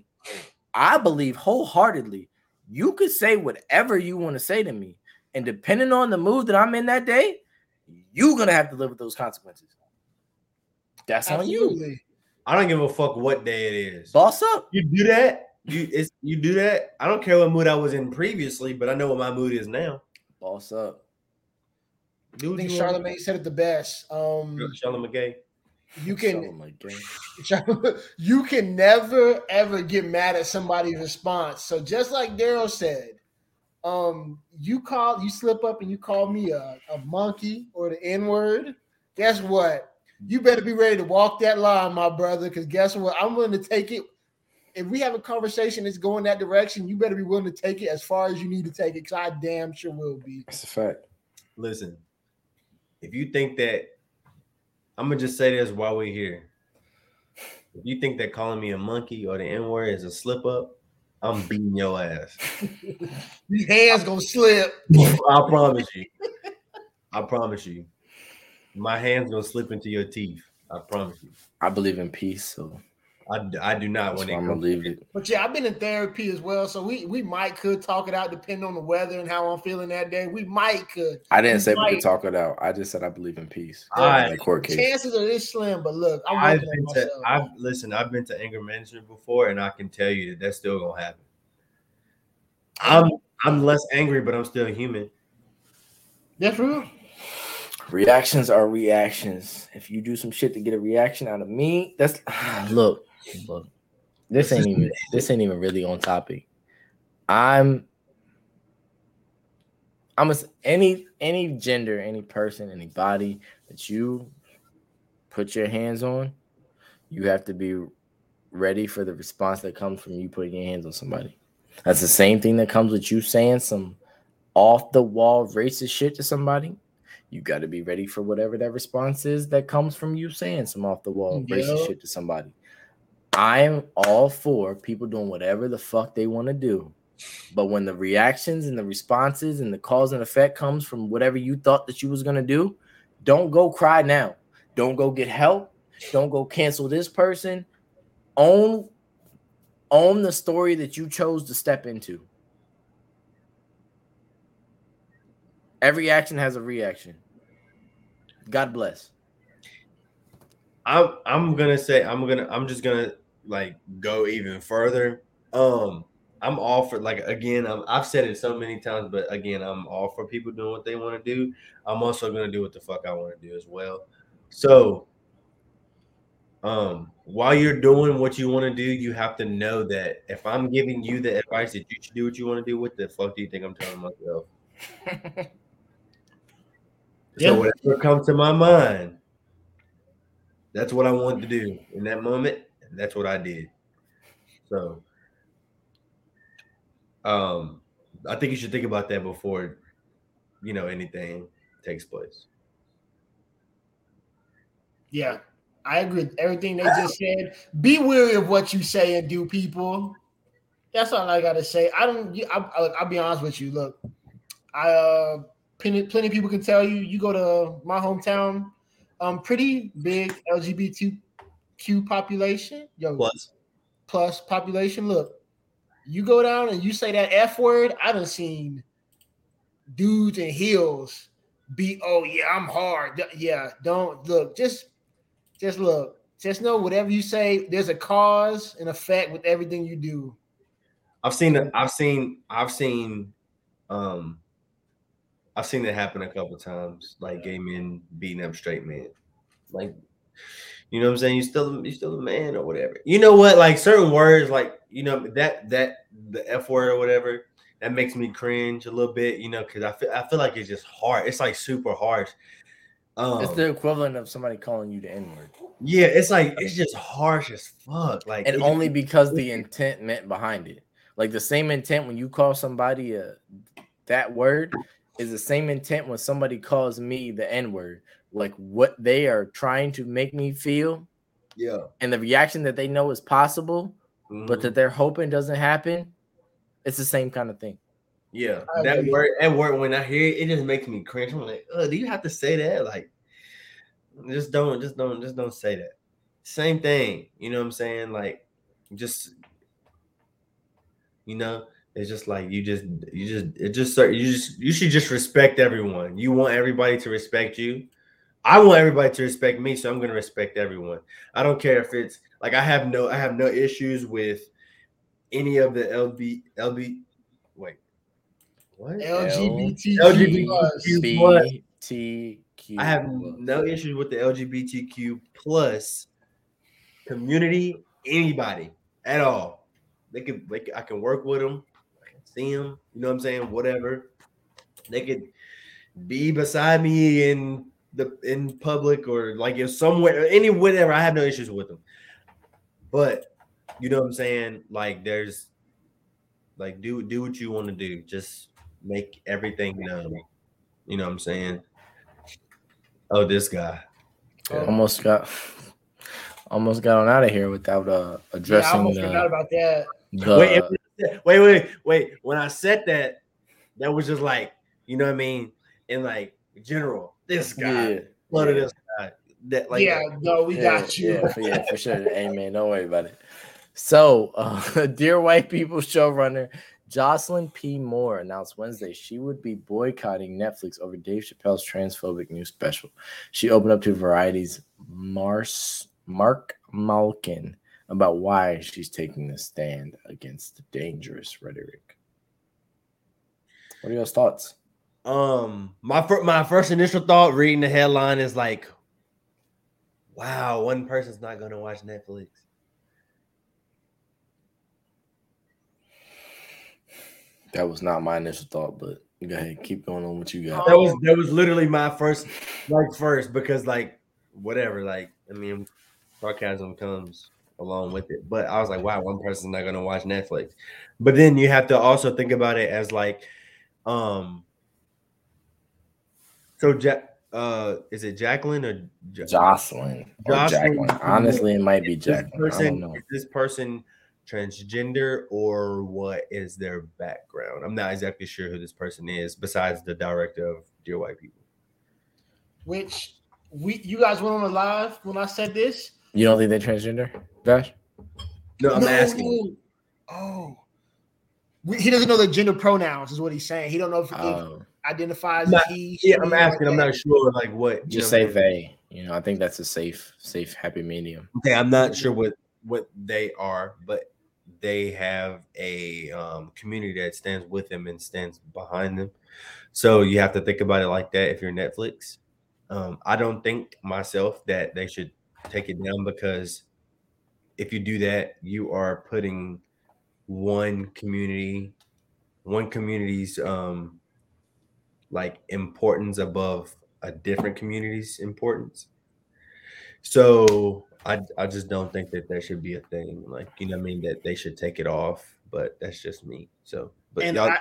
I believe wholeheartedly you could say whatever you want to say to me. And depending on the mood that I'm in that day, you're gonna have to live with those consequences. That's on you. Absolutely. I don't give a fuck what day it is. Boss up. You do that. You it's you do that. I don't care what mood I was in previously, but I know what my mood is now. Boss up. Do I think you want. Charlamagne said it the best. Um, Charlamagne Gay. you can Charlamagne. you can never ever get mad at somebody's response. So just like Darell said, um, you call you slip up and you call me a, a monkey or the N word. Guess what? You better be ready to walk that line, my brother. Because guess what? I'm willing to take it. If we have a conversation that's going that direction, you better be willing to take it as far as you need to take it. Because I damn sure will be. That's a fact. Listen, if you think that, I'm gonna just say this while we're here. If you think that calling me a monkey or the N word is a slip up, I'm beating your ass. These hands gonna slip. I promise you. I promise you. My hands gonna slip into your teeth. I promise you. I believe in peace, so I, I do not want it gonna comes. leave it. But yeah, I've been in therapy as well, so we we might could talk it out depending on the weather and how I'm feeling that day. We might could. I didn't We say we could talk it out. I just said I believe in peace. I- in court case. Chances are this slim, but look, I'm I've working been on to. I've listen, I've been to anger management before, and I can tell you that that's still gonna happen. I'm I'm less angry, but I'm still human. That's real. Reactions are reactions. If you do some shit to get a reaction out of me, that's look, look. This ain't even this ain't even really on topic. I'm I'm a, any any gender, any person, any body that you put your hands on, you have to be ready for the response that comes from you putting your hands on somebody. That's the same thing that comes with you saying some off the wall racist shit to somebody. You got to be ready for whatever that response is that comes from you saying some off the wall racist shit to somebody. I'm all for people doing whatever the fuck they want to do. But when the reactions and the responses and the cause and effect comes from whatever you thought that you was gonna do, don't go cry now. Don't go get help. Don't go cancel this person. Own own the story that you chose to step into. Every action has a reaction. God bless. I'm I'm gonna say I'm gonna I'm just gonna like go even further. Um, I'm all for like again. I'm, I've said it so many times, but again, I'm all for people doing what they want to do. I'm also gonna do what the fuck I want to do as well. So, um, while you're doing what you want to do, you have to know that if I'm giving you the advice that you should do what you want to do, what the fuck do you think I'm telling myself? Yeah. So whatever comes to my mind, that's what I wanted to do in that moment. And that's what I did. So um I think you should think about that before you know anything takes place. Yeah, I agree with everything they just said. Be wary of what you say and do, people. That's all I gotta say. I don't. I, I, I'll be honest with you. Look, I uh, plenty, plenty of people can tell you. You go to my hometown, um, pretty big LGBTQ population. Yo, Plus, plus population. Look, you go down and you say that F word, I done seen dudes in heels be, oh yeah, I'm hard. Yeah, don't look, just just look. Just know whatever you say, there's a cause and effect with everything you do. I've seen I've seen I've seen um I've seen it happen a couple times, like gay men beating up straight men. Like you know what I'm saying? You still you still a man or whatever. You know what? Like certain words, like you know, that that the F word or whatever, that makes me cringe a little bit, you know, because I feel I feel like it's just hard. It's like super harsh. Um, it's the equivalent of somebody calling you the N word. yeah, it's like it's just harsh as fuck. Like and only because the intent meant behind it. Like the same intent when you call somebody a that word is the same intent when somebody calls me the N word. Like what they are trying to make me feel yeah, and the reaction that they know is possible, but mhm. that they're hoping doesn't happen. It's the same kind of thing. Yeah, I that word, that word, when I hear it, it just makes me cringe. I'm like, oh, do you have to say that? Like, just don't, just don't, just don't say that. Same thing, you know what I'm saying? Like, just, you know, It's just like you just you just it just start you just you should just respect everyone. You want everybody to respect you. I want everybody to respect me, so I'm gonna respect everyone. I don't care if it's like I have no I have no issues with any of the LB LB wait what LGBTQ. LGBTQ plus. BTQ. I have no issues with the LGBTQ plus community, anybody at all. They could, they could I can work with them, I can see them, you know what I'm saying? Whatever. They could be beside me in the in public or like if somewhere, any whatever. I have no issues with them. But you know what I'm saying? Like there's like do do what you want to do. Just make everything known. You know what I'm saying? Oh, this guy. almost got almost got on out of here without uh Yeah, I addressing almost forgot the, about that. the wait, wait, wait, wait. When I said that, that was just like, you know what I mean? In like general, this guy, yeah, blood of yeah. this guy. That like yeah, no, we yeah, got you. Yeah, for, yeah, for sure. Amen. don't worry about it. So, uh, dear white people showrunner Jocelyn P. Moore announced Wednesday she would be boycotting Netflix over Dave Chappelle's transphobic new special. She opened up to Variety's Mars Marc Malkin about why she's taking a stand against the dangerous rhetoric. What are your thoughts? um my fir- my first initial thought reading the headline is like, wow, one person's not gonna watch Netflix. That was not my initial thought, but go ahead, keep going on what you got. That was that was literally my first like first because like whatever, like I mean sarcasm comes along with it. But I was like, wow, one person's not gonna watch Netflix. But then you have to also think about it as like um so ja- uh is it Jacqueline or Ja- Jocelyn or Jocelyn, Jacqueline. Honestly, it might be is this Jacqueline. I don't person know. is this person transgender or what is their background? I'm not exactly sure who this person is besides the director of Dear White People. Which we you guys went on the live when I said this. You don't think they're transgender, Josh? No, I'm No, asking. Oh, we, he doesn't know the gender pronouns, is what he's saying. He don't know if he Oh, identifies Not- he. Yeah, I'm like asking. I'm that. not sure, like what. just say what I'm they. You know, I think that's a safe, safe, happy medium. Okay, I'm not sure what what they are, but they have a um, community that stands with them and stands behind them. So you have to think about it like that. If you're Netflix, um, I don't think myself that they should take it down because if you do that, you are putting one community, one community's um, like importance above a different community's importance. So I I just don't think that that should be a thing. Like you know I mean that they should take it off. But that's just me. So but And y'all I-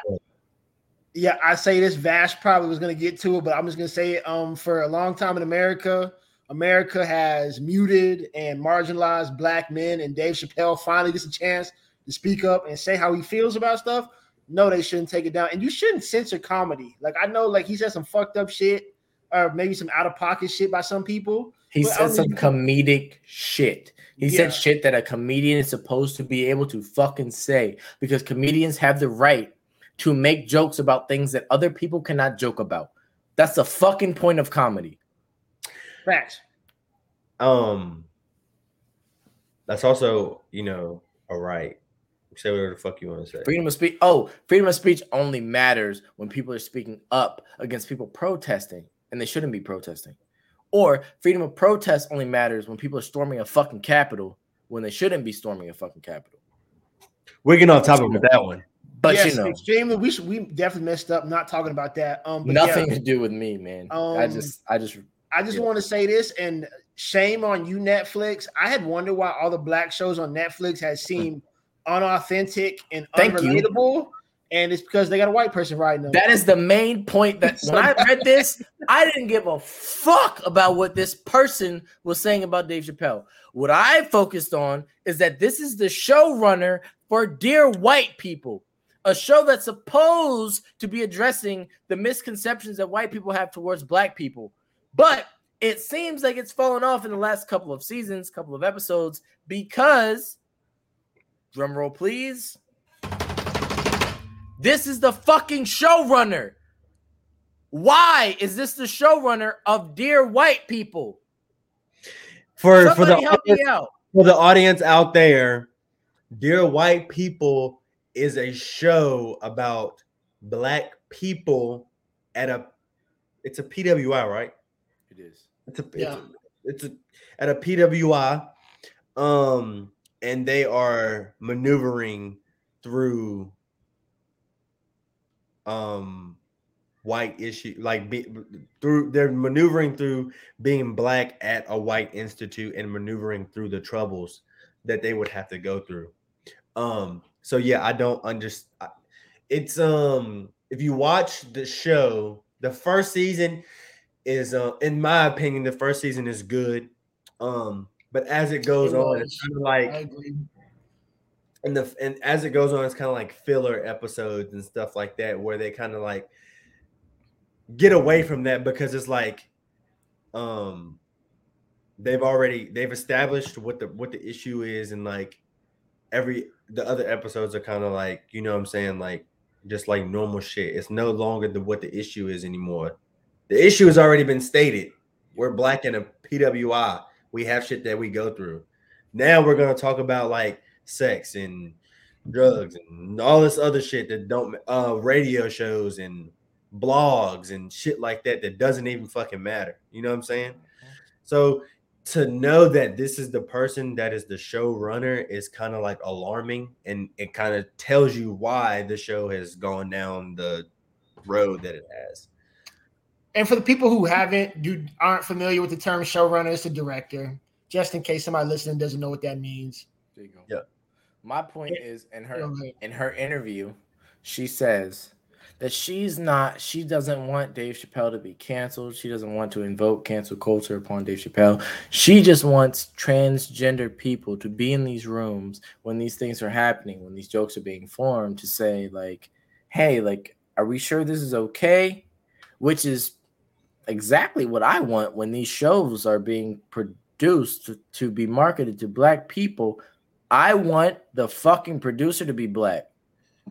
Yeah, I say this. Vash probably was going to get to it, but I'm just going to say it. Um, for a long time in America, America has muted and marginalized black men, and Dave Chappelle finally gets a chance to speak up and say how he feels about stuff. No, they shouldn't take it down, and you shouldn't censor comedy. Like I know, like he said some fucked up shit, or maybe some out of pocket shit by some people. He said some comedic shit. He Yeah. said shit that a comedian is supposed to be able to fucking say because comedians have the right to make jokes about things that other people cannot joke about. That's the fucking point of comedy. Facts. um that's also, you know, a right. Say whatever the fuck you want to say. Freedom of speech. Oh, freedom of speech only matters when people are speaking up against people protesting, and they shouldn't be protesting. Or freedom of protest only matters when people are storming a fucking capital when they shouldn't be storming a fucking capital. We're getting off topic with that one. But yes, you know, extremely. We should, we definitely messed up not talking about that. Um, but nothing yeah. to do with me, man. Um, I just, I just, I just Yeah. want to say this and shame on you, Netflix. I had wondered why all the black shows on Netflix had hmm. seemed unauthentic and Thank you. And it's because they got a white person writing them. that is the main point. That when I read this, I didn't give a fuck about what this person was saying about Dave Chappelle. What I focused on is that this is the showrunner for Dear White People, a show that's supposed to be addressing the misconceptions that white people have towards black people. But it seems like it's fallen off in the last couple of seasons, couple of episodes, because drum roll please. This is the fucking showrunner. Why is this the showrunner of Dear White People? For for the Somebody help me out. for the audience out there, Dear White People is a show about black people at a it's a PWI, right? It is. A Yeah. it's a, it's a at a PWI. Um and they are maneuvering through um white issue like be, through they're maneuvering through being black at a white institute and maneuvering through the troubles that they would have to go through um so yeah i don't understand it's um if you watch the show the first season is uh in my opinion the first season is good um but as it goes It on it's kind of like and the and as it goes on, it's kind of like filler episodes and stuff like that, where they kind of like get away from that because it's like, um, they've already they've established what the what the issue is, and like every the other episodes are kind of like you know what I'm saying like just like normal shit. It's no longer the what the issue is anymore. The issue has already been stated. We're black in a PWI. We have shit that we go through. Now we're gonna talk about like sex and drugs and all this other shit that don't uh radio shows and blogs and shit like that that doesn't even fucking matter. You know what I'm saying? So to know that this is the person that is the showrunner is kind of like alarming and it kind of tells you why the show has gone down the road that it has. And for the people who haven't, you aren't familiar with the term showrunner, it's a director. Just in case somebody listening doesn't know what that means. There you go. Yeah. My point is in her Okay. in her interview, she says that she's not she doesn't want Dave Chappelle to be canceled. She doesn't want to invoke cancel culture upon Dave Chappelle. She just wants transgender people to be in these rooms when these things are happening, when these jokes are being formed to say like, "Hey, like are we sure this is okay?" Which is exactly what I want when these shows are being produced to, to be marketed to black people. I want the fucking producer to be black,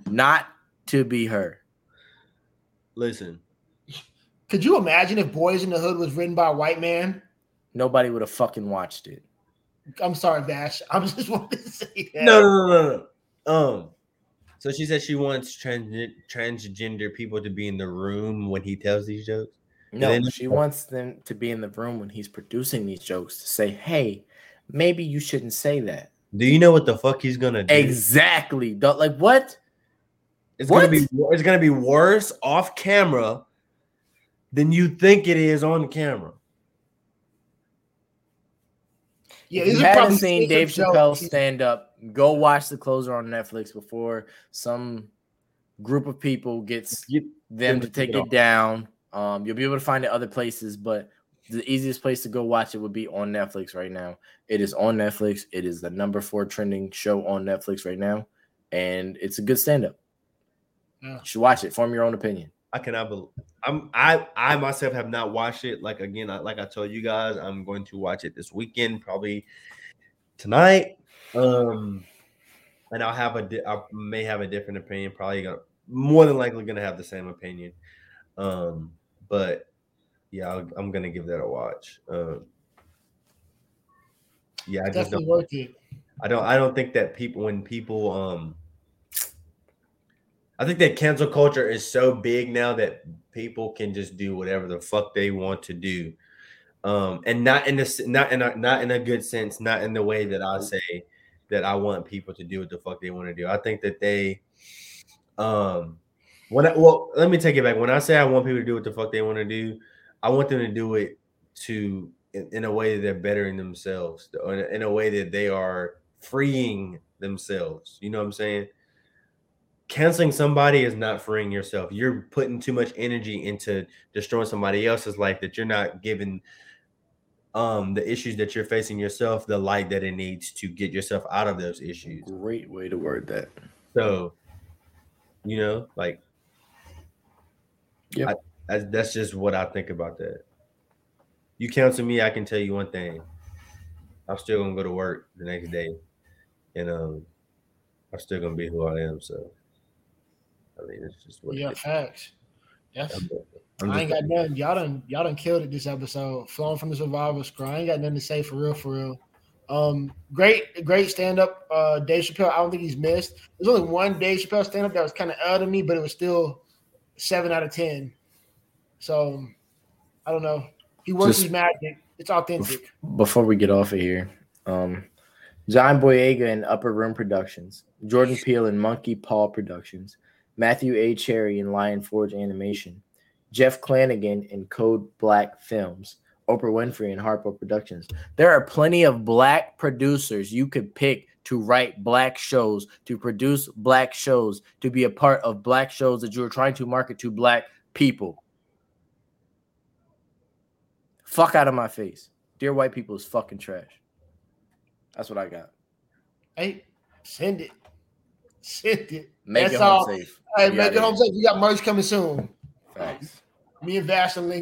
not to be her. Listen, Could you imagine if Boyz n the Hood was written by a white man? Nobody would have fucking watched it. I'm sorry, Vash. I'm just wanted to say that. no, no, no, no, no. Um, so she said she wants trans- transgender people to be in the room when he tells these jokes. No, then- she wants them to be in the room when he's producing these jokes to say, "Hey, maybe you shouldn't say that." Do you know what the fuck he's gonna do? Exactly. Don't- Like what? It's gonna be it's gonna be worse off camera than you think it is on camera. Yeah, if you these are haven't seen Dave stand-up Chappelle jokes. stand up, go watch the closer on Netflix before some group of people gets Get them them to to take take it it off. down. Um, you'll be able to find it other places, but the easiest place to go watch it would be on Netflix right now. It is on Netflix. It is the number four trending show on Netflix right now, and it's a good stand up. Yeah. You should watch it. Form your own opinion. I cannot believe I'm I I myself have not watched it. Like again, I, like I told you guys, I'm going to watch it this weekend, probably tonight. Um, and I'll have a di- I may have a different opinion. Probably gonna more than likely gonna have the same opinion. Um, but yeah, I'll, I'm gonna give that a watch. Um, yeah, I just Definitely don't. worth it. I don't I don't think that people when people um I think that cancel culture is so big now that people can just do whatever the fuck they want to do. Um and not in this not in a not in a good sense, not in the way that I say that I want people to do what the fuck they want to do. I think that they um when I, well let me take it back. When I say I want people to do what the fuck they want to do, I want them to do it to in, in a way that they're bettering themselves, in a, in a way that they are freeing themselves. You know what I'm saying? Canceling somebody is not freeing yourself. You're putting too much energy into destroying somebody else's life that you're not giving um the issues that you're facing yourself the light that it needs to get yourself out of those issues. Great way to word that. So, you know, like, Yep. I, that's, that's just what I think about that. You counsel me, I can tell you one thing. I'm still gonna go to work the next day, and um, I'm still gonna be who I am. So, I mean, it's just what Yeah, it facts. Yes. I ain't got nothing. Y'all done y'all done killed it this episode. Flown from the survival squad. I ain't got nothing to say for real, for real. Um, great, great stand up. Uh, Dave Chappelle. I don't think he's missed. There's only one Dave Chappelle stand up that was kind of out of me, but it was still seven out of ten. So I don't know. He works Just- his magic. It's authentic. Before we get off of here, um, John Boyega and Upper Room Productions, Jordan Peele and Monkey Paw Productions, Matthew A. Cherry and Lion Forge Animation, Jeff Clanagan and Code Black Films, Oprah Winfrey and Harpo Productions. There are plenty of black producers you could pick to write black shows, to produce black shows, to be a part of black shows that you're trying to market to black people. Fuck out of my face. Dear white people is fucking trash. That's what I got. Hey, send it. Send it. Make That's it home all. safe. Hey, make it home safe. We got merch coming soon. Facts. Me and Vash link